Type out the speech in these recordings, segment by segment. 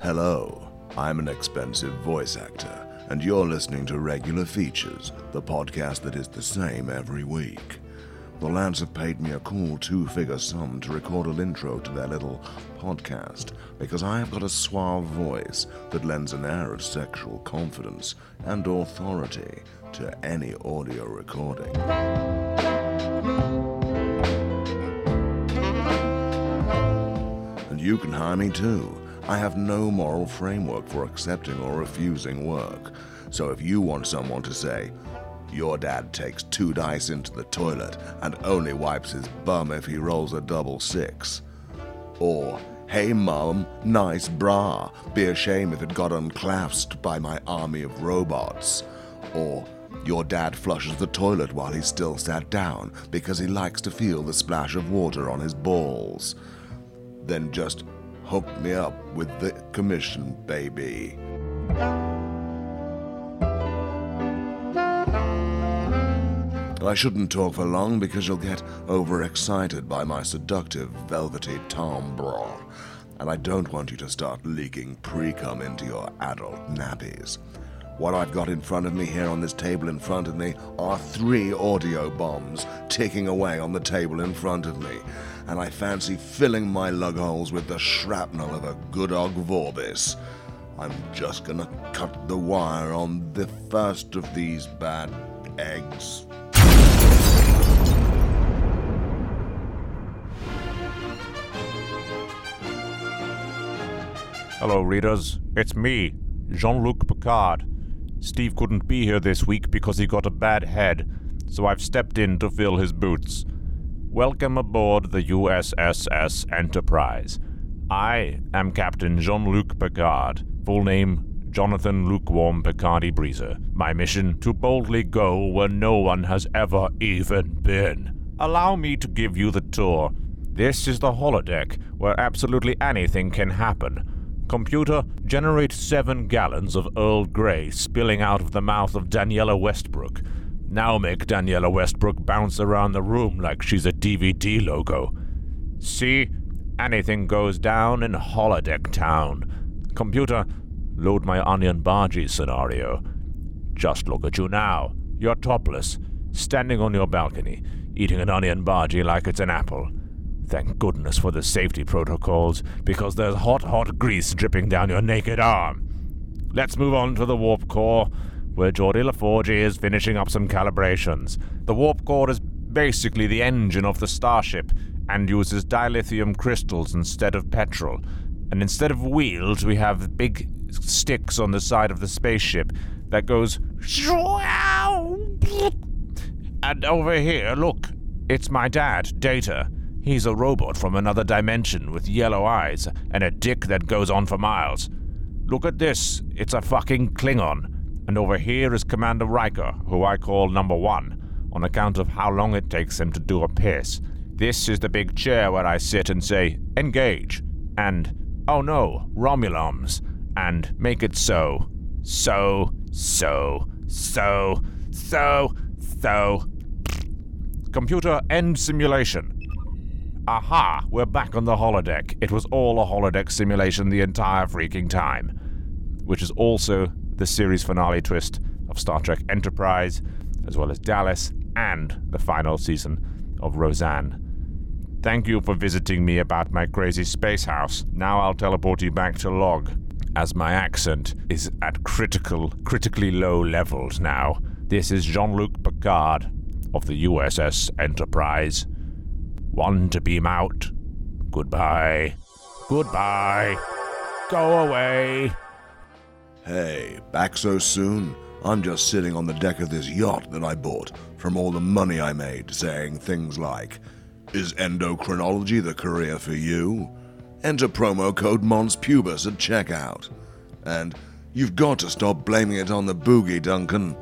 Hello, I'm an expensive voice actor, and you're listening to Regular Features, the podcast that is the same every week. The lads have paid me a cool two figure sum to record an intro to their little podcast because I have got a suave voice that lends an air of sexual confidence and authority to any audio recording. And you can hire me too. I have no moral framework for accepting or refusing work. So if you want someone to say, your dad takes two dice into the toilet and only wipes his bum if he rolls a double six. Or, hey mum, nice bra, be a shame if it got unclasped by my army of robots. Or, your dad flushes the toilet while he's still sat down because he likes to feel the splash of water on his balls. Then just hook me up with the commission, baby. I shouldn't talk for long because you'll get overexcited by my seductive, velvety timbre, and I don't want you to start leaking pre-cum into your adult nappies. What I've got in front of me here on this table in front of me are three audio bombs ticking away on the table in front of me, and I fancy filling my lug holes with the shrapnel of a good Ogg Vorbis. I'm just gonna cut the wire on the first of these bad eggs. Hello, readers. It's me, Jean Luc Picard. Steve couldn't be here this week because he got a bad head, so I've stepped in to fill his boots. Welcome aboard the USSS Enterprise. I am Captain Jean Luc Picard, full name Jonathan Lukewarm Picardy Breezer. My mission to boldly go where no one has ever even been. Allow me to give you the tour. This is the holodeck where absolutely anything can happen. Computer, generate seven gallons of Earl Grey spilling out of the mouth of Danniella Westbrook. Now make Danniella Westbrook bounce around the room like she's a DVD logo. See? Anything goes down in Holodeck Town. Computer, load my onion bhaji scenario. Just look at you now. You're topless, standing on your balcony, eating an onion bhaji like it's an apple. Thank goodness for the safety protocols, because there's hot, hot grease dripping down your naked arm. Let's move on to the warp core, where Geordi La Forge is finishing up some calibrations. The warp core is basically the engine of the starship and uses dilithium crystals instead of petrol. And instead of wheels, we have big sticks on the side of the spaceship that goes. And over here, look, it's my dad, Data. He's a robot from another dimension with yellow eyes and a dick that goes on for miles. Look at this, it's a fucking Klingon. And over here is Commander Riker, who I call number one, on account of how long it takes him to do a piss. This is the big chair where I sit and say, engage, and, oh no, Romulans, and make it so. So, so, so, so, so. Computer, end simulation. Aha, we're back on the holodeck. It was all a holodeck simulation the entire freaking time. Which is also the series finale twist of Star Trek Enterprise, as well as Dallas and the final season of Roseanne. Thank you for visiting me about my crazy space house. Now I'll teleport you back to log, as my accent is at critical, critically low levels now. This is Jean-Luc Picard of the USS Enterprise. One to beam out. Goodbye. Goodbye. Go away. Hey, back so soon? I'm just sitting on the deck of this yacht that I bought from all the money I made, saying things like, Is endocrinology the career for you? Enter promo code MonsPubis at checkout. And you've got to stop blaming it on the boogie, Duncan.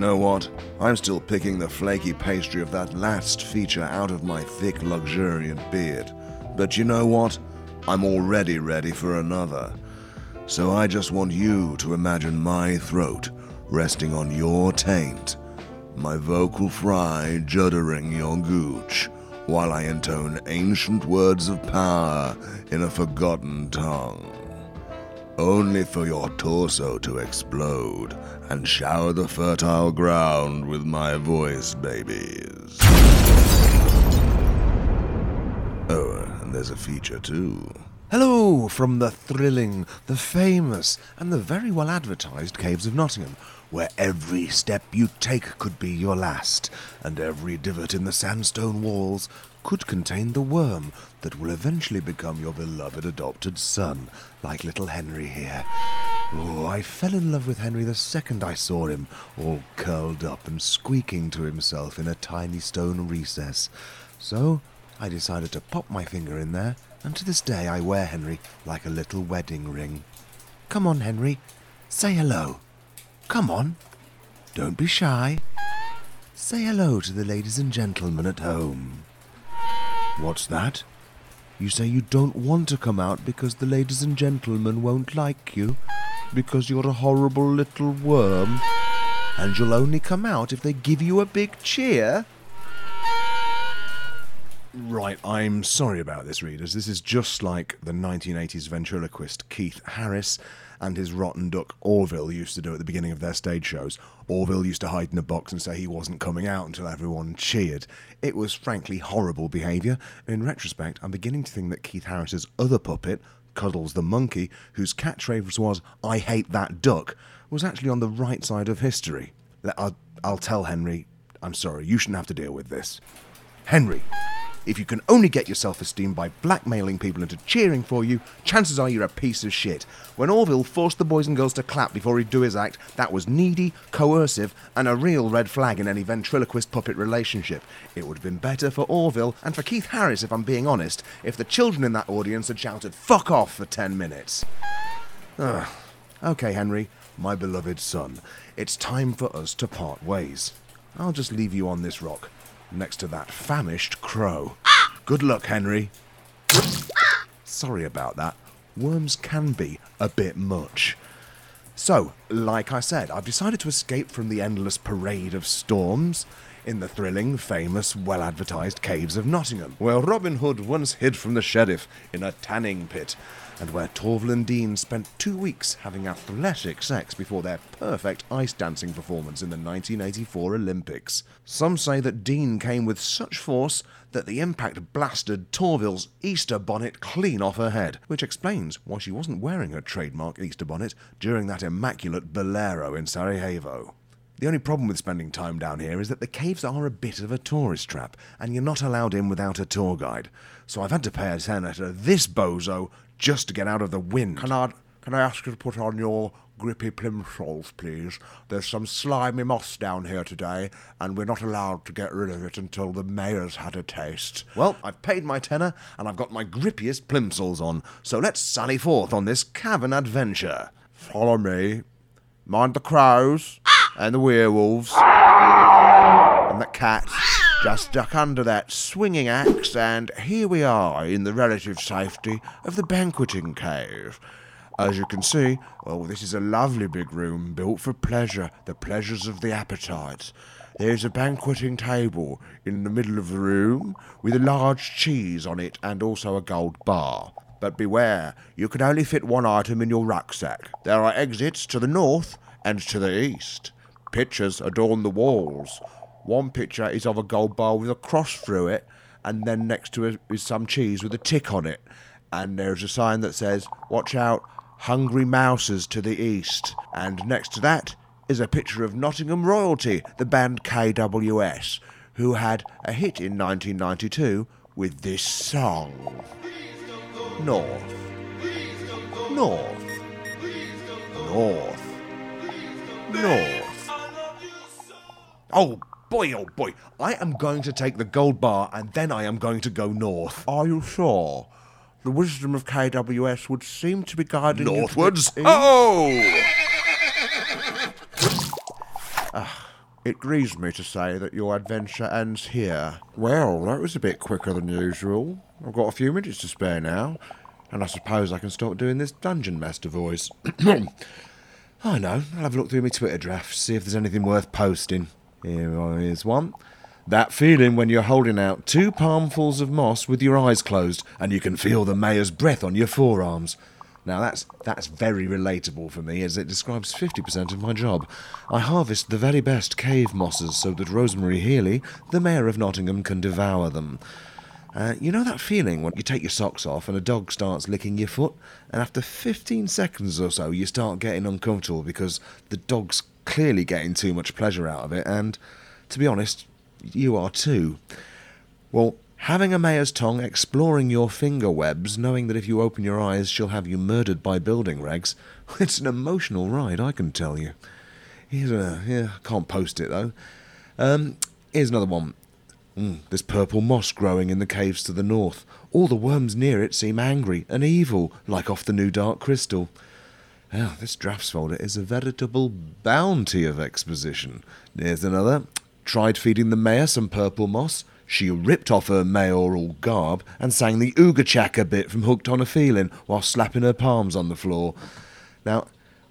Know what? I'm still picking the flaky pastry of that last feature out of my thick, luxuriant beard. But you know what? I'm already ready for another. So I just want you to imagine my throat resting on your taint, my vocal fry juddering your gooch, while I intone ancient words of power in a forgotten tongue. Only for your torso to explode and shower the fertile ground with my voice, babies. Oh, and there's a feature too. Hello from the thrilling, the famous, and the very well advertised Caves of Nottingham, where every step you take could be your last, and every divot in the sandstone walls could contain the worm that will eventually become your beloved adopted son, like little Henry here. Oh, I fell in love with Henry the second I saw him, all curled up and squeaking to himself in a tiny stone recess. So I decided to pop my finger in there, and to this day I wear Henry like a little wedding ring. Come on, Henry, say hello. Come on, don't be shy. Say hello to the ladies and gentlemen at home. What's that? You say you don't want to come out because the ladies and gentlemen won't like you? Because you're a horrible little worm? And you'll only come out if they give you a big cheer? Right, I'm sorry about this, readers. This is just like the 1980s ventriloquist Keith Harris and his rotten duck Orville used to do at the beginning of their stage shows. Orville used to hide in a box and say he wasn't coming out until everyone cheered. It was frankly horrible behaviour, in retrospect, I'm beginning to think that Keith Harris's other puppet, Cuddles the monkey, whose catchphrase was, I hate that duck, was actually on the right side of history. I'll, I'll tell Henry, I'm sorry, you shouldn't have to deal with this. Henry, if you can only get your self esteem by blackmailing people into cheering for you, chances are you're a piece of shit. When Orville forced the boys and girls to clap before he'd do his act, that was needy, coercive, and a real red flag in any ventriloquist puppet relationship. It would have been better for Orville and for Keith Harris, if I'm being honest, if the children in that audience had shouted fuck off for 10 minutes. Ugh. Okay, Henry, my beloved son, it's time for us to part ways. I'll just leave you on this rock next to that famished crow. Good luck, Henry. Sorry about that. Worms can be a bit much. So, like I said, I've decided to escape from the endless parade of storms in the thrilling, famous, well advertised caves of Nottingham, where Robin Hood once hid from the sheriff in a tanning pit and where Torvill and Dean spent two weeks having athletic sex before their perfect ice dancing performance in the 1984 Olympics. Some say that Dean came with such force that the impact blasted Torvill's Easter bonnet clean off her head, which explains why she wasn't wearing her trademark Easter bonnet during that immaculate bolero in Sarajevo. The only problem with spending time down here is that the caves are a bit of a tourist trap, and you're not allowed in without a tour guide. So I've had to pay a tenner to this bozo just to get out of the wind. Can I, can I ask you to put on your grippy plimsolls, please? There's some slimy moss down here today, and we're not allowed to get rid of it until the mayor's had a taste. Well, I've paid my tenner, and I've got my grippiest plimsolls on, so let's sally forth on this cavern adventure. Follow me. Mind the crows, and the werewolves, and the cats. Just duck under that swinging axe, and here we are in the relative safety of the banqueting cave. As you can see, oh, this is a lovely big room built for pleasure, the pleasures of the appetite. There's a banqueting table in the middle of the room with a large cheese on it and also a gold bar. But beware, you can only fit one item in your rucksack. There are exits to the north and to the east. Pictures adorn the walls. One picture is of a gold bar with a cross through it, and then next to it is some cheese with a tick on it. And there's a sign that says, Watch out, hungry mouses to the east. And next to that is a picture of Nottingham Royalty, the band KWS, who had a hit in 1992 with this song North, North, North, North. Oh, boy, oh boy, I am going to take the gold bar and then I am going to go north. Are you sure? The wisdom of KWS would seem to be guiding you Northwards? east. Oh! Ah, it grieves me to say that your adventure ends here. Well, that was a bit quicker than usual. I've got a few minutes to spare now, and I suppose I can start doing this dungeon master voice. I know. I'll have a look through my Twitter drafts, see if there's anything worth posting. Here is one. That feeling when you're holding out two palmfuls of moss with your eyes closed and you can feel the mayor's breath on your forearms. Now that's that's very relatable for me as it describes 50% of my job. I harvest the very best cave mosses so that Rosemary Healy, the mayor of Nottingham, can devour them. Uh, you know that feeling when you take your socks off and a dog starts licking your foot, and after 15 seconds or so you start getting uncomfortable because the dog's clearly getting too much pleasure out of it, and to be honest, you are too. Well, having a mayor's tongue exploring your finger webs, knowing that if you open your eyes she'll have you murdered by building regs, it's an emotional ride, I can tell you. Here's a. Yeah, can't post it though. Um, here's another one. Mm, there's purple moss growing in the caves to the north. All the worms near it seem angry and evil, like off the new Dark Crystal. Oh, this drafts folder is a veritable bounty of exposition. There's another. Tried feeding the mayor some purple moss. She ripped off her mayoral garb and sang the Ooga Chaka bit from Hooked on a Feeling while slapping her palms on the floor. Now,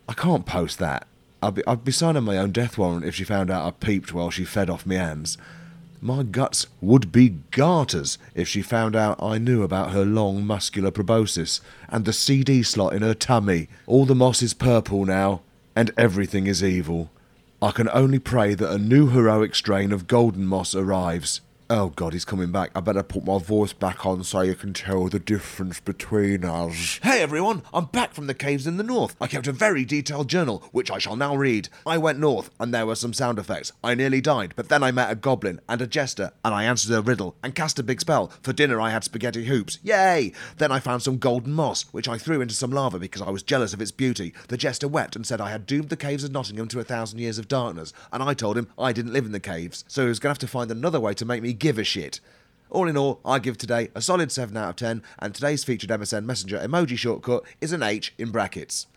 I can't post that. I'd be, I'd be signing my own death warrant if she found out I peeped while she fed off me hands. My guts would be garters if she found out I knew about her long muscular proboscis and the CD slot in her tummy. All the moss is purple now, and everything is evil. I can only pray that a new heroic strain of golden moss arrives. Oh god, he's coming back. I better put my voice back on so you can tell the difference between us. Hey everyone, I'm back from the caves in the north. I kept a very detailed journal, which I shall now read. I went north, and there were some sound effects. I nearly died, but then I met a goblin and a jester, and I answered a riddle and cast a big spell. For dinner, I had spaghetti hoops. Yay! Then I found some golden moss, which I threw into some lava because I was jealous of its beauty. The jester wept and said I had doomed the caves of Nottingham to a thousand years of darkness, and I told him I didn't live in the caves, so he was going to have to find another way to make me give a shit. All in all, I give today a solid 7 out of 10, and today's featured MSN Messenger emoji shortcut is an H in brackets.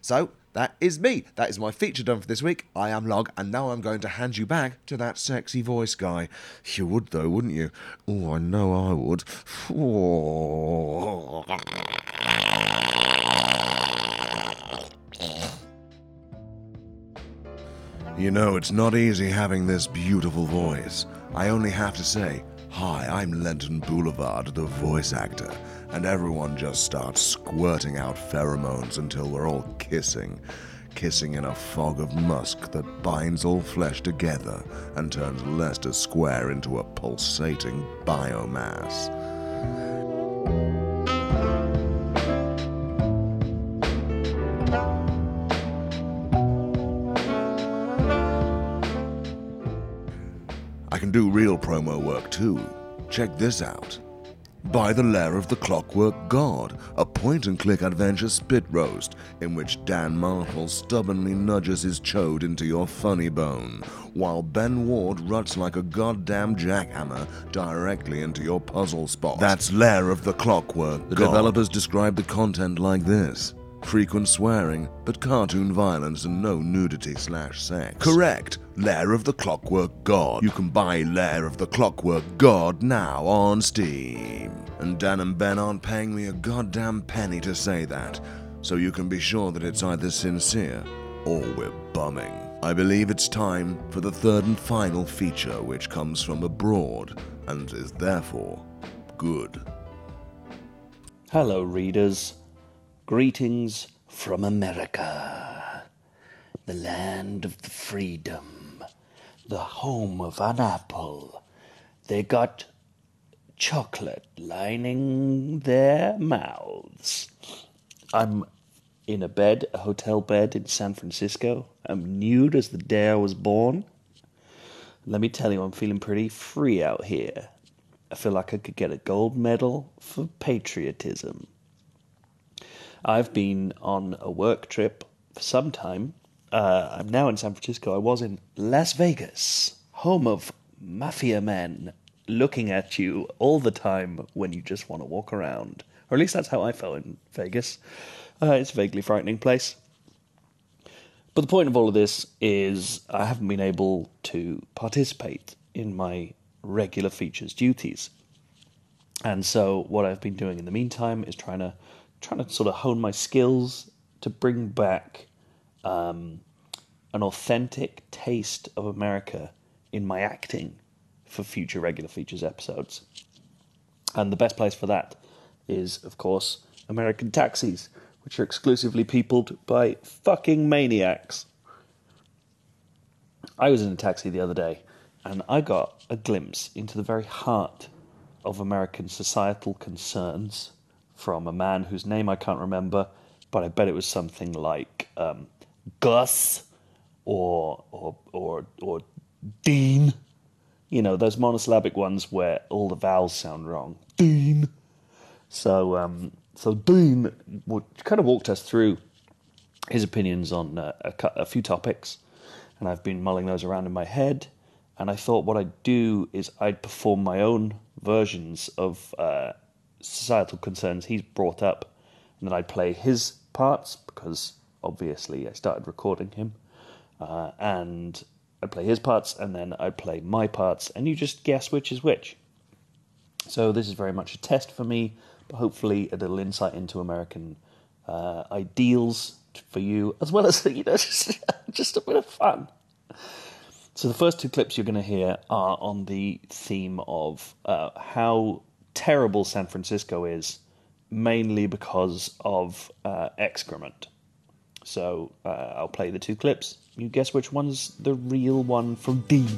So, that is me. That is my feature done for this week. I am Log, and now I'm going to hand you back to that sexy voice guy. You would, though, wouldn't you? Oh, I know I would. You know, it's not easy having this beautiful voice. I only have to say, Hi, I'm Lenton Boulevard, the voice actor, and everyone just starts squirting out pheromones until we're all kissing. Kissing in a fog of musk that binds all flesh together and turns Leicester Square into a pulsating biomass. Can do real promo work too. Check this out. By the Lair of the Clockwork God, a point and click adventure spit roast in which Dan Marshall stubbornly nudges his chode into your funny bone, while Ben Ward ruts like a goddamn jackhammer directly into your puzzle spot. That's Lair of the Clockwork The God. developers describe the content like this. Frequent swearing, but cartoon violence and no nudity slash sex. Correct. Lair of the Clockwork God. You can buy Lair of the Clockwork God now on Steam. And Dan and Ben aren't paying me a goddamn penny to say that, so you can be sure that it's either sincere or we're bumming. I believe it's time for the third and final feature, which comes from abroad and is therefore good. Hello, readers. Greetings from America, the land of the freedom, the home of an apple. They got chocolate lining their mouths. I'm in a bed, a hotel bed in San Francisco. I'm nude as the day I was born. Let me tell you, I'm feeling pretty free out here. I feel like I could get a gold medal for patriotism. I've been on a work trip for some time. Uh, I'm now in San Francisco. I was in Las Vegas, home of mafia men looking at you all the time when you just want to walk around. Or at least that's how I felt in Vegas. Uh, it's a vaguely frightening place. But the point of all of this is I haven't been able to participate in my regular features duties. And so what I've been doing in the meantime is trying to trying to sort of hone my skills to bring back um, an authentic taste of America in my acting for future regular features episodes. And the best place for that is, of course, American taxis, which are exclusively peopled by fucking maniacs. I was in a taxi the other day and I got a glimpse into the very heart of American societal concerns from a man whose name I can't remember, but I bet it was something like um, Gus or or or or Dean. You know those monosyllabic ones where all the vowels sound wrong. Dean. So um, so Dean would, kind of walked us through his opinions on uh, a, a few topics, and I've been mulling those around in my head. And I thought what I'd do is I'd perform my own versions of uh, societal concerns he's brought up, and then I'd play his parts because obviously I started recording him, uh, and I'd play his parts, and then I'd play my parts, and you just guess which is which. So this is very much a test for me, but hopefully a little insight into American uh, ideals for you, as well as you know just, just a bit of fun. So the first two clips you're going to hear are on the theme of uh, how terrible San Francisco is, mainly because of uh, excrement. So uh, I'll play the two clips. You guess which one's the real one from Dean.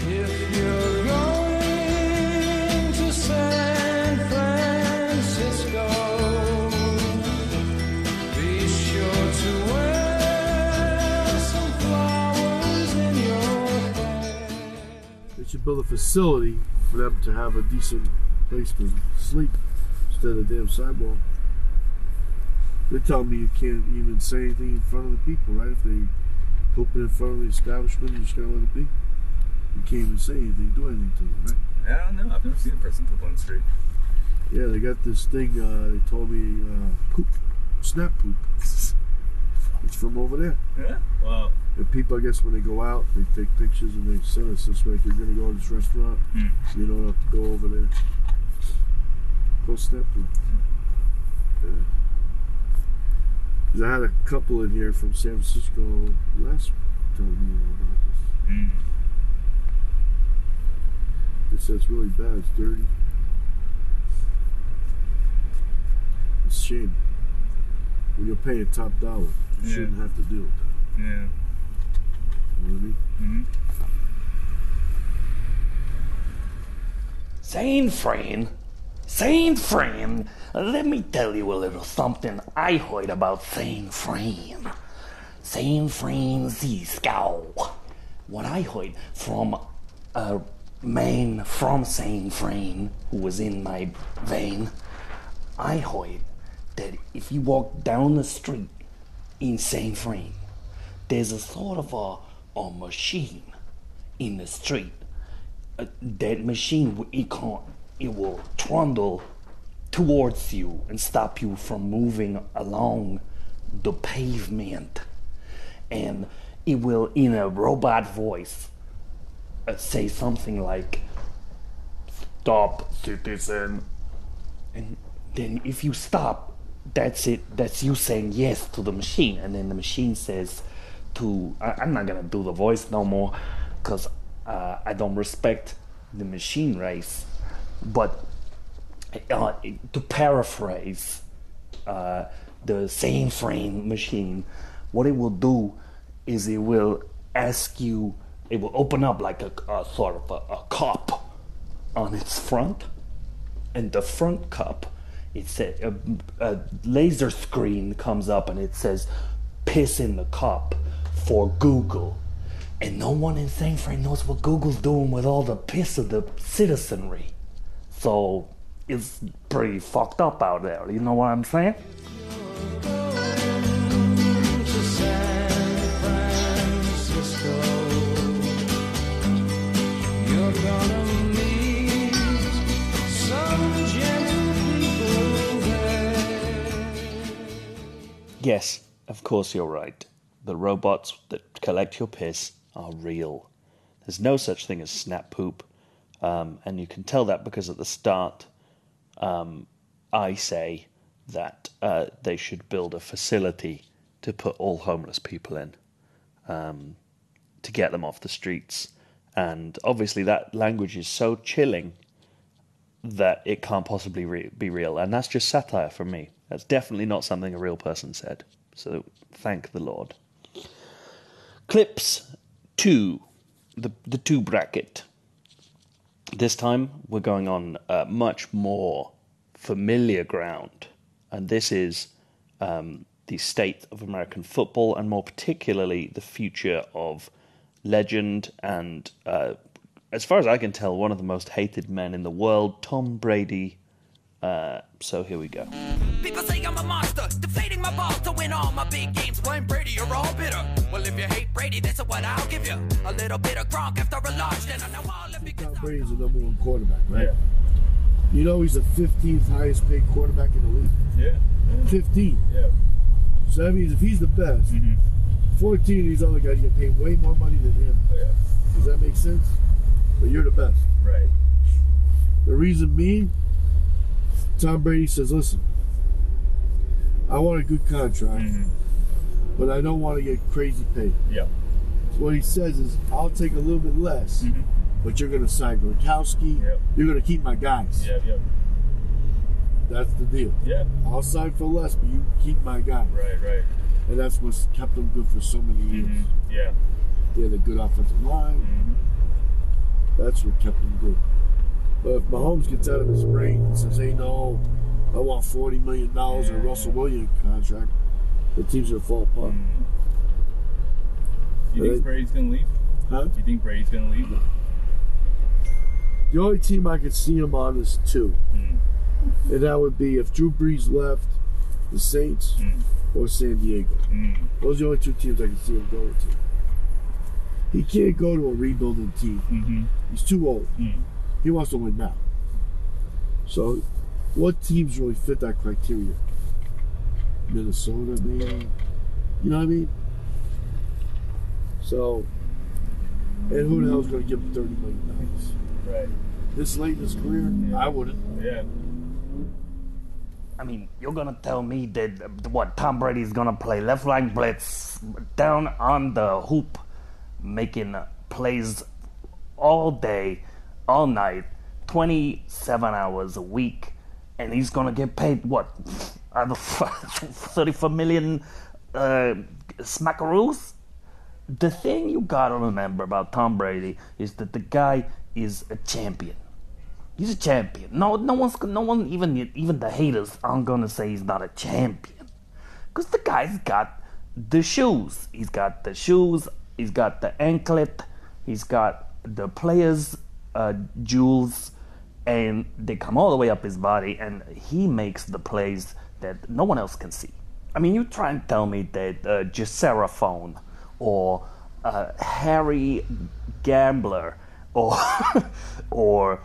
If you're going to San Francisco, be sure to wear some flowers in your hair. They should build a facility for them to have a decent place to sleep instead of a damn sidewalk. They tell me you can't even say anything in front of the people, right? If they poop in front of the establishment, you just gotta let it be. You can't even say anything, do anything to them, right? I don't know. I've never seen a person poop on the street. Yeah, they got this thing. Uh, they told me uh, poop, snap poop. It's from over there. Yeah. Well, And people, I guess, when they go out, they take pictures and they send us this way. If you're going to go to this restaurant, you don't have to go over there. Go poop. Yeah. 'Cause I had a couple in here from San Francisco last time telling me about this. mm, They said it's really bad. It's dirty. It's a shame. When you're paying top dollar, you Yeah. shouldn't have to deal with that. yeah. You know what I mean? hmm Saint Fran, Saint Fran, let me tell you a little something I heard about Saint Fran. Saint Francisco. What I heard from a man from Saint Fran who was in my vein, I heard that if you walk down the street in Saint Fran, there's a sort of a, a machine in the street. Uh, that machine it can't it will trundle towards you and stop you from moving along the pavement. And it will in a robot voice uh, say something like stop citizen. And then if you stop that's it. That's you saying yes to the machine. And then the machine says to I, i'm not gonna do the voice no more because uh, i don't respect the machine race. But uh, to paraphrase uh, the same frame machine what it will do is it will ask you it will open up like a, a sort of a, a cup on its front. And the front cup it's a, a laser screen comes up and it says piss in the cup for google and no one in St. Fran knows what Google's doing with all the piss of the citizenry. So it's pretty fucked up out there. You know what I'm saying? San. Yes, of course you're right. The robots that collect your piss are real. There's no such thing as snap poop. Um, and you can tell that because at the start, um, I say that uh, they should build a facility to put all homeless people in, um, to get them off the streets And obviously, that language is so chilling that it can't possibly re- be real. And that's just satire from me. That's definitely not something a real person said. So thank the Lord. Clips two, the, the two bracket. This time we're going on uh, much more familiar ground, and this is um, the state of American football, and more particularly the future of legend and, uh, as far as I can tell, one of the most hated men in the world, Tom Brady. Uh, so here we go. People say I'm a monster, deflating my balls to win all my big games. Blame Brady, you're all bitter. Well, if you hate Brady, this is what I'll give you. A little bit of Gronk after a large dinner. Now all of you Tom Brady's the number one quarterback, right? Yeah. You know he's the 15th highest paid quarterback in the league. Yeah. 15. Yeah. So that means if he's the best, mm-hmm. 14 of these other guys get paid way more money than him. Oh, yeah. Does that make sense? But you're the best. Right. The reason being, Tom Brady says, listen, I want a good contract, mm-hmm. but I don't want to get crazy paid. Yeah. So what he says is, I'll take a little bit less, mm-hmm. but you're going to sign Gronkowski. Yep. You're going to keep my guys. Yeah. Yeah. That's the deal. Yeah. I'll sign for less, but you keep my guys. Right. Right. And that's what's kept them good for so many years. Mhm. Yeah. They had a good offensive line. Mm-hmm. That's what kept them good. But if Mahomes gets out of his brain and says, hey, no, I want $40 million in a Russell Williams contract, the team's are fall apart. Mm. You Right. think Brady's gonna leave? Huh? You think Brady's gonna leave? The only team I could see him on is two. Mm. And that would be if Drew Brees left, the Saints mm. or San Diego. Those are the only two teams I can see him going to. He can't go to a rebuilding team. Mm-hmm. He's too old. He wants to win now. So, what teams really fit that criteria? Minnesota, maybe. You know what I mean? So, and who the hell's going to give him thirty million dollars? Right. This late in his career, I wouldn't. Yeah. I mean, you're gonna tell me that what Tom Brady's gonna play left line blitz down on the hoop, making uh, plays all day, all night, 27 hours a week, and he's gonna get paid what? Of 34 million uh, smackaroos? The thing you gotta remember about Tom Brady is that the guy is a champion. He's a champion. No, no one's, no one, even even the haters aren't gonna say he's not a champion, because the guy's got the shoes. He's got the shoes. He's got the anklet. He's got the players' uh, jewels, and they come all the way up his body, and he makes the plays that no one else can see. I mean, you try and tell me that uh, Giseraphone or uh, Harry Gambler or or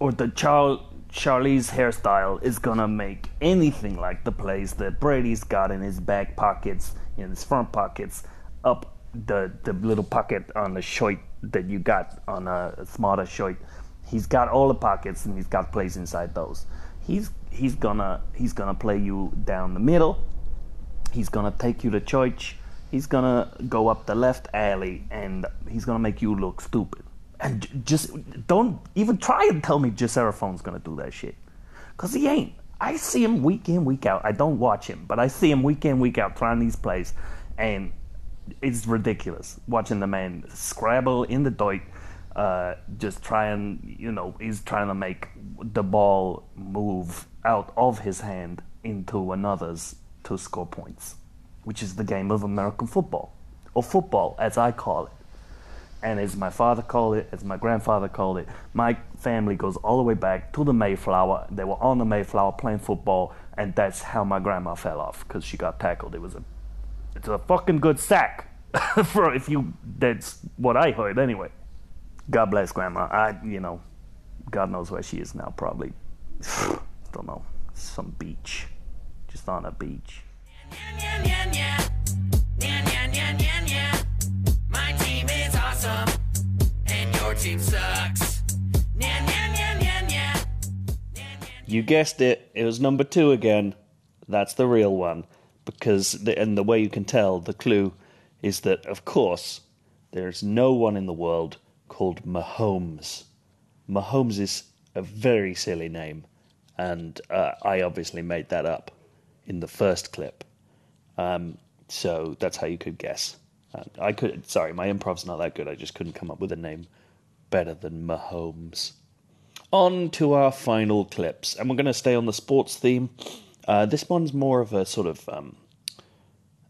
or the Char- Charlie's hairstyle is gonna make anything like the plays that Brady's got in his back pockets, in his front pockets, up the the little pocket on the shirt that you got on a smarter shirt. He's got all the pockets and he's got plays inside those. He's he's gonna he's gonna play you down the middle. He's gonna take you to church. He's gonna go up the left alley and he's gonna make you look stupid. And j- just don't even try and tell me Giseraphon's gonna do that shit. Cause he ain't. I see him week in, week out. I don't watch him, but I see him week in, week out trying these plays. And it's ridiculous watching the man scrabble in the dirt, uh, just trying, you know, he's trying to make the ball move out of his hand into another's to score points, which is the game of American football, or football as I call it. And as my father called it, as my grandfather called it, my family goes all the way back to the Mayflower. They were on the Mayflower playing football, and that's how my grandma fell off because she got tackled. It was a it's a fucking good sack for if you that's what I heard anyway. God bless grandma. I you know, God knows where she is now, probably don't know, some beach. Just on a beach. My team is awesome, and your team sucks. You guessed it, it was number two again. That's the real one. Because, the, and the way you can tell, the clue is that, of course, there's no one in the world called Mahomes. Mahomes is a very silly name, and uh, I obviously made that up in the first clip. Um, so that's how you could guess. Uh, I could. Sorry, my improv's not that good. I just couldn't come up with a name better than Mahomes. On to our final clips, and we're going to stay on the sports theme. Uh, this one's more of a sort of um,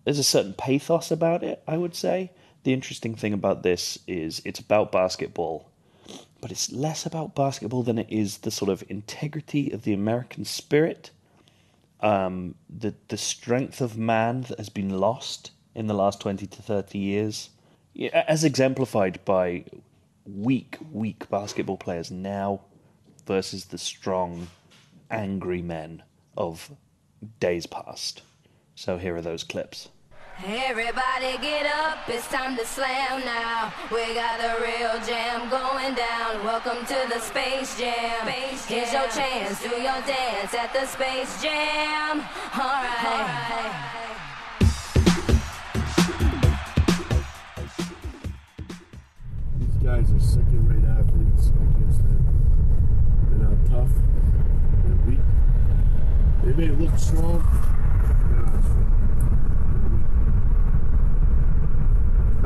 there's a certain pathos about it, I would say. The interesting thing about this is it's about basketball, but it's less about basketball than it is the sort of integrity of the American spirit, um, the the strength of man that has been lost in the last twenty to thirty years, as exemplified by weak, weak basketball players now versus the strong, angry men of days past. So here are those clips. Everybody get up, it's time to slam now. We got the real jam going down. Welcome to the Space Jam. space Here's your chance, do your dance at the Space Jam. Alright. These guys are second-rate athletes against them. They're not tough. They're weak. They may look strong. They're not strong. They're weak.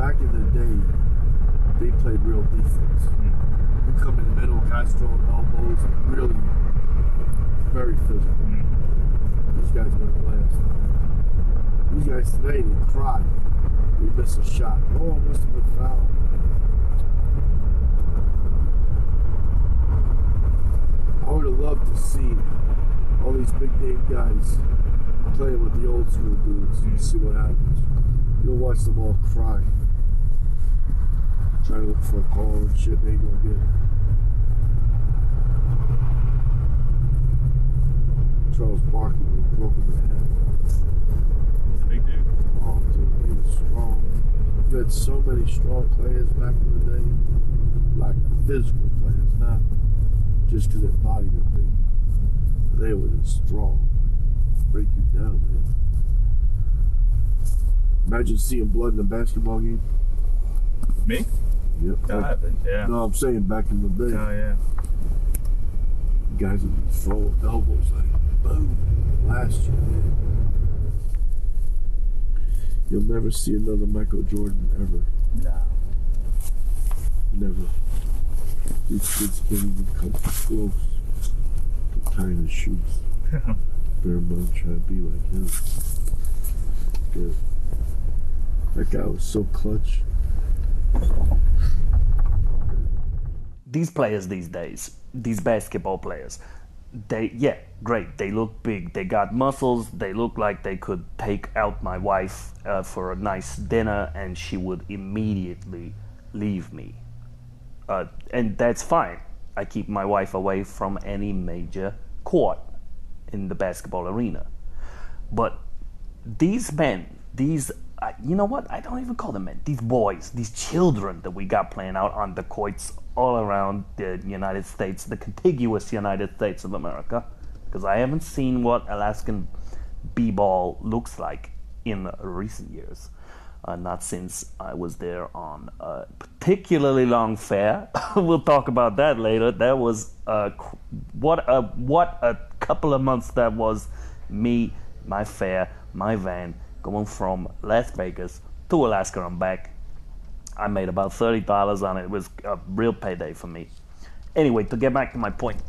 Back in the day, they played real defense. You come in the middle, guys throwing elbows, really very physical. These guys gonna last. These guys today, they cry. They miss a shot. Oh, it must have been fouled. I would have loved to see all these big name guys playing with the old school dudes and see what happens. You'll watch them all cry. Trying to look for a call and shit, they ain't gonna get it. Charles Barkley was broken the head. He's a big dude. Oh, dude, he was strong. You had so many strong players back in the day, like physical players, not just because their body was big. They were just strong. Break you down, man. Imagine seeing blood in a basketball game. Me? Yep. Yeah, I haven't. Yeah. No, I'm saying back in the day, Oh yeah. guys would be throwing elbows like boom, last year, man. You'll never see another Michael Jordan ever. No. Never. These kids can't even come close to tying his shoes. In mind trying to be like him. Good. That guy was so clutch. These players these days, these basketball players, they yeah, great. They look big. They got muscles. They look like they could take out my wife uh, for a nice dinner, and she would immediately leave me. Uh, and that's fine. I keep my wife away from any major court in the basketball arena. But these men, these, uh, you know what? I don't even call them men. These boys, these children that we got playing out on the courts all around the United States, the contiguous United States of America, because I haven't seen what Alaskan b-ball looks like in recent years. Uh, not since I was there on a particularly long fair. we'll talk about that later. That was uh, what a what a couple of months that was. Me, my fair, my van going from Las Vegas to Alaska and back. I made about thirty dollars on it. It was a real payday for me. Anyway, to get back to my point,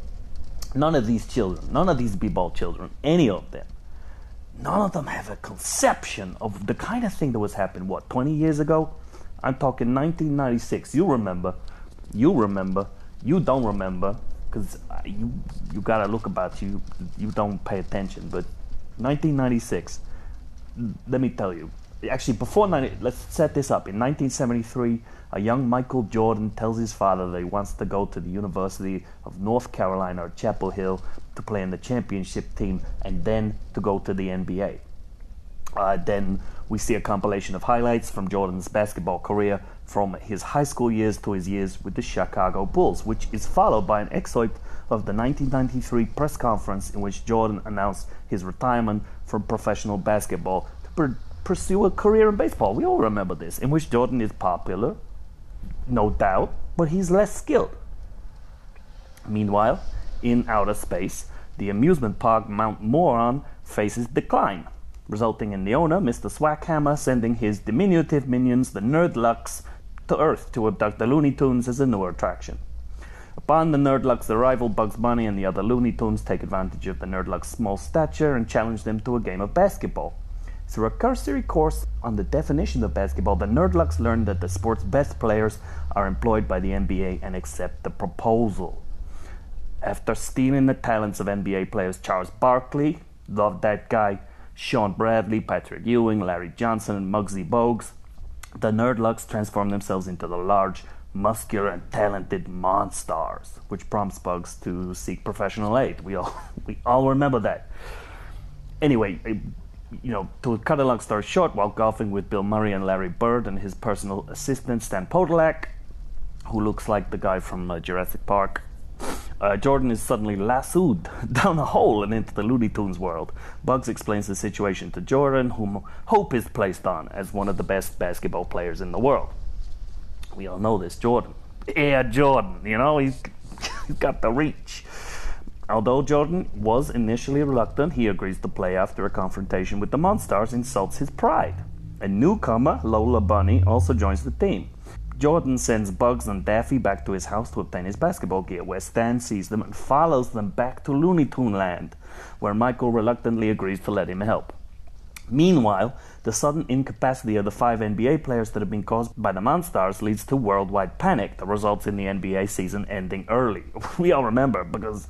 none of these children, none of these b-ball children, any of them, none of them have a conception of the kind of thing that was happening. What 20 years ago? I'm talking 1996. You remember? You remember? You don't remember? Because you you gotta look about you. You don't pay attention. But 1996. Let me tell you. Actually, before 90, let's set this up. In 1973, a young Michael Jordan tells his father that he wants to go to the University of North Carolina or Chapel Hill to play in the championship team and then to go to the NBA. Uh, then we see a compilation of highlights from Jordan's basketball career from his high school years to his years with the Chicago Bulls, which is followed by an excerpt of the 1993 press conference in which Jordan announced his retirement from professional basketball to pur- pursue a career in baseball. We all remember this, in which Jordan is popular, no doubt, but he's less skilled. Meanwhile, in outer space, the amusement park Mount Moron faces decline, resulting in the owner, Mr. Swackhammer, sending his diminutive minions, the Nerdlucks, to Earth to abduct the Looney Tunes as a newer attraction. Upon the Nerdluck's arrival, Bugs Bunny and the other Looney Tunes take advantage of the Nerdluck's small stature and challenge them to a game of basketball. Through a cursory course on the definition of basketball, the Nerdlucks learn that the sport's best players are employed by the NBA and accept the proposal. After stealing the talents of NBA players Charles Barkley, love that guy, Shawn Bradley, Patrick Ewing, Larry Johnson, and Muggsy Bogues, the Nerdlucks transform themselves into the large, muscular, and talented Monstars, which prompts Bugs to seek professional aid. We all we all remember that. Anyway, eh, you know, to cut a long story short, while golfing with Bill Murray and Larry Bird and his personal assistant Stan Podolak, who looks like the guy from uh, Jurassic Park, uh, Jordan is suddenly lassoed down a hole and into the Looney Tunes world. Bugs explains the situation to Jordan, whom hope is placed on as one of the best basketball players in the world. We all know this, Jordan. Yeah, Jordan, you know, he's, he's got the reach. Although Jordan was initially reluctant, he agrees to play after a confrontation with the Monstars insults his pride. A newcomer, Lola Bunny, also joins the team. Jordan sends Bugs and Daffy back to his house to obtain his basketball gear, where Stan sees them and follows them back to Looney Tune Land, where Michael reluctantly agrees to let him help. Meanwhile, the sudden incapacity of the five NBA players that have been caused by the Monstars leads to worldwide panic that results in the NBA season ending early. We all remember because,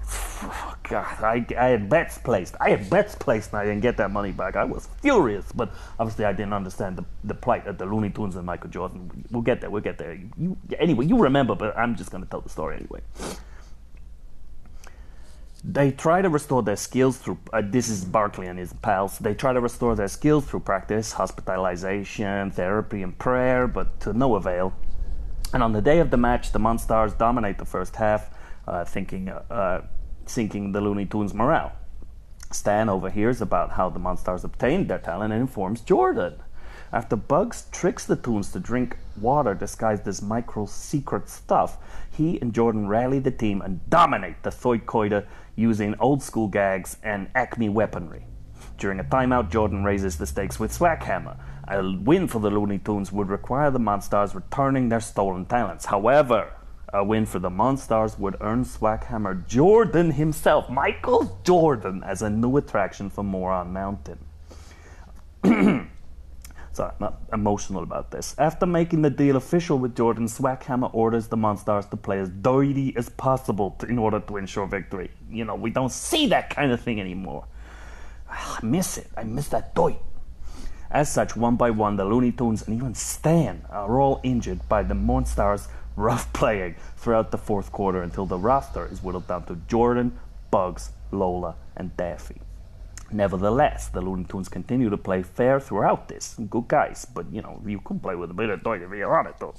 God, I, I had bets placed. I had bets placed and I didn't get that money back. I was furious, but obviously I didn't understand the, the plight of the Looney Tunes and Michael Jordan. We'll get there, we'll get there. You, anyway, you remember, but I'm just going to tell the story anyway. They try to restore their skills through. Uh, this is Barkley and his pals. They try to restore their skills through practice, hospitalization, therapy, and prayer, but to no avail. And on the day of the match, the Monstars dominate the first half, uh, thinking, uh, sinking the Looney Tunes' morale. Stan overhears about how the Monstars obtained their talent and informs Jordan. After Bugs tricks the Toons to drink water disguised as Michael's secret stuff, he and Jordan rally the team and dominate the Thoicoida using old school gags and Acme weaponry. During a timeout, Jordan raises the stakes with Swackhammer. A win for the Looney Tunes would require the Monstars returning their stolen talents. However, a win for the Monstars would earn Swackhammer Jordan himself, Michael Jordan, as a new attraction for Moron Mountain. So I'm not emotional about this. After making the deal official with Jordan, Swackhammer orders the Monstars to play as dirty as possible to, in order to ensure victory. You know, we don't see that kind of thing anymore. I miss it. I miss that doit. As such, one by one, the Looney Tunes and even Stan are all injured by the Monstars' rough playing throughout the fourth quarter until the roster is whittled down to Jordan, Bugs, Lola, and Daffy. Nevertheless, the Looney Tunes continue to play fair throughout this. Good guys, but you know, you could play with a bit of toy if you wanted to.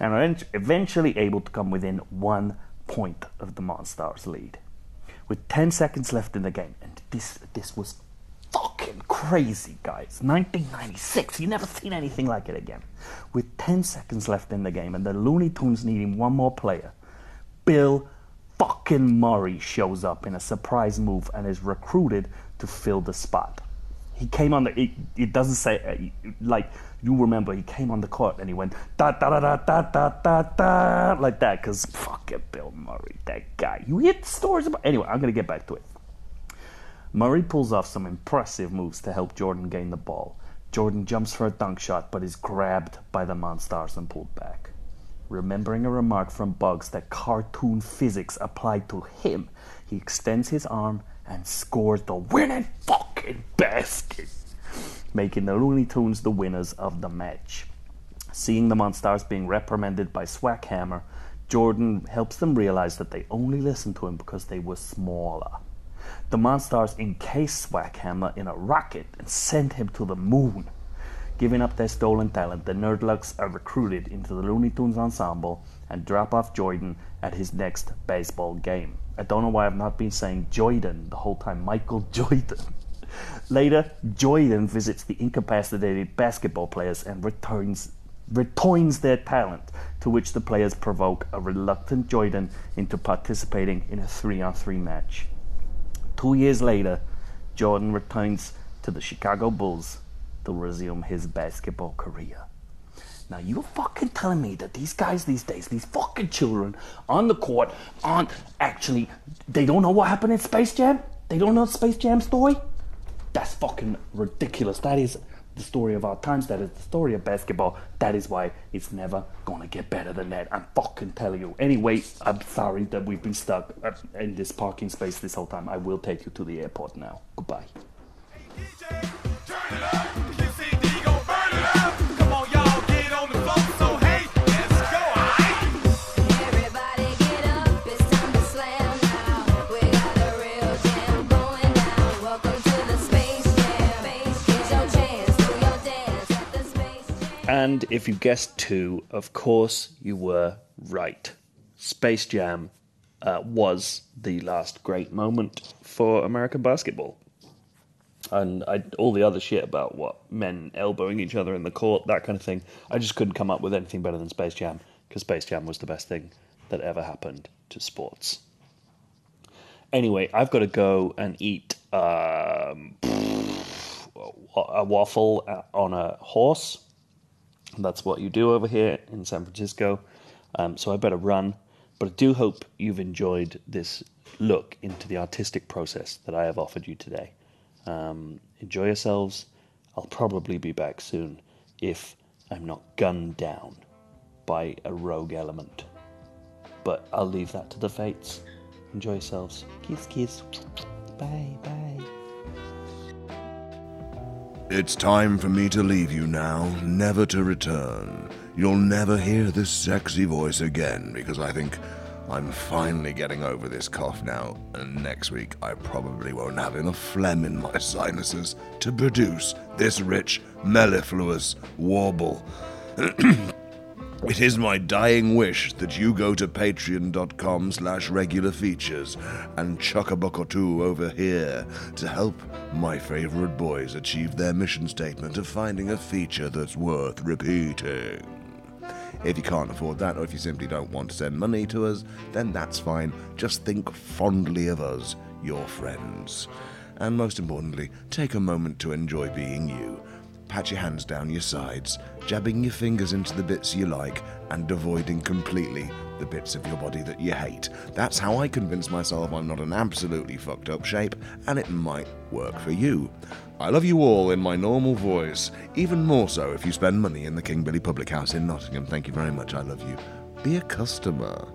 And are en- eventually able to come within one point of the Monstars' lead. With 10 seconds left in the game, and this this was fucking crazy, guys. 1996, you never seen anything like it again. With 10 seconds left in the game, and the Looney Tunes needing one more player, Bill fucking Murray shows up in a surprise move and is recruited to fill the spot. He came on the. It, it doesn't say uh, like you remember. He came on the court and he went da da da da da da da da like that because fucking Bill Murray, that guy. You hear stories about. Anyway, I'm gonna get back to it. Murray pulls off some impressive moves to help Jordan gain the ball. Jordan jumps for a dunk shot but is grabbed by the Monstars and pulled back. Remembering a remark from Bugs that cartoon physics applied to him, he extends his arm and scores the winning fucking basket, making the Looney Tunes the winners of the match. Seeing the Monstars being reprimanded by Swackhammer, Jordan helps them realize that they only listened to him because they were smaller. The Monstars encase Swackhammer in a rocket and send him to the moon. Giving up their stolen talent, the Nerdlucks are recruited into the Looney Tunes ensemble and drop off Jordan at his next baseball game. I don't know why I've not been saying Jordan the whole time. Michael Jordan. Later, Jordan visits the incapacitated basketball players and returns retoins their talent, to which the players provoke a reluctant Jordan into participating in a three on three match. Two years later, Jordan returns to the Chicago Bulls to resume his basketball career. Now you're fucking telling me that these guys these days, these fucking children on the court, aren't actually they don't know what happened in Space Jam? They don't know Space Jam story? That's fucking ridiculous. That is the story of our times. That is the story of basketball. That is why it's never gonna get better than that. I'm fucking telling you. Anyway, I'm sorry that we've been stuck uh, in this parking space this whole time. I will take you to the airport now. Goodbye. Everybody And if you guessed two, of course you were right. Space Jam uh, was the last great moment for American basketball. And I, all the other shit about what men elbowing each other in the court, that kind of thing, I just couldn't come up with anything better than Space Jam because Space Jam was the best thing that ever happened to sports. Anyway, I've got to go and eat um, a waffle uh, on a horse. That's what you do over here in San Francisco. Um, so I better run. But I do hope you've enjoyed this look into the artistic process that I have offered you today. Um, enjoy yourselves. I'll probably be back soon if I'm not gunned down by a rogue element. But I'll leave that to the fates. Enjoy yourselves. Kiss, kiss. Bye, bye. It's time for me to leave you now, never to return. You'll never hear this sexy voice again because I think I'm finally getting over this cough now, and next week I probably won't have enough phlegm in my sinuses to produce this rich, mellifluous warble. It is my dying wish that you go to patreon.com slash regular features and chuck a buck or two over here to help my favorite boys achieve their mission statement of finding a feature that's worth repeating. If you can't afford that, or if you simply don't want to send money to us, then that's fine. Just think fondly of us, your friends. And most importantly, take a moment to enjoy being you. Pat your hands down your sides, jabbing your fingers into the bits you like, and avoiding completely the bits of your body that you hate. That's how I convince myself I'm not an absolutely fucked up shape, and it might work for you. I love you all in my normal voice, even more so if you spend money in the King Billy Public House in Nottingham. Thank you very much, I love you. Be a customer.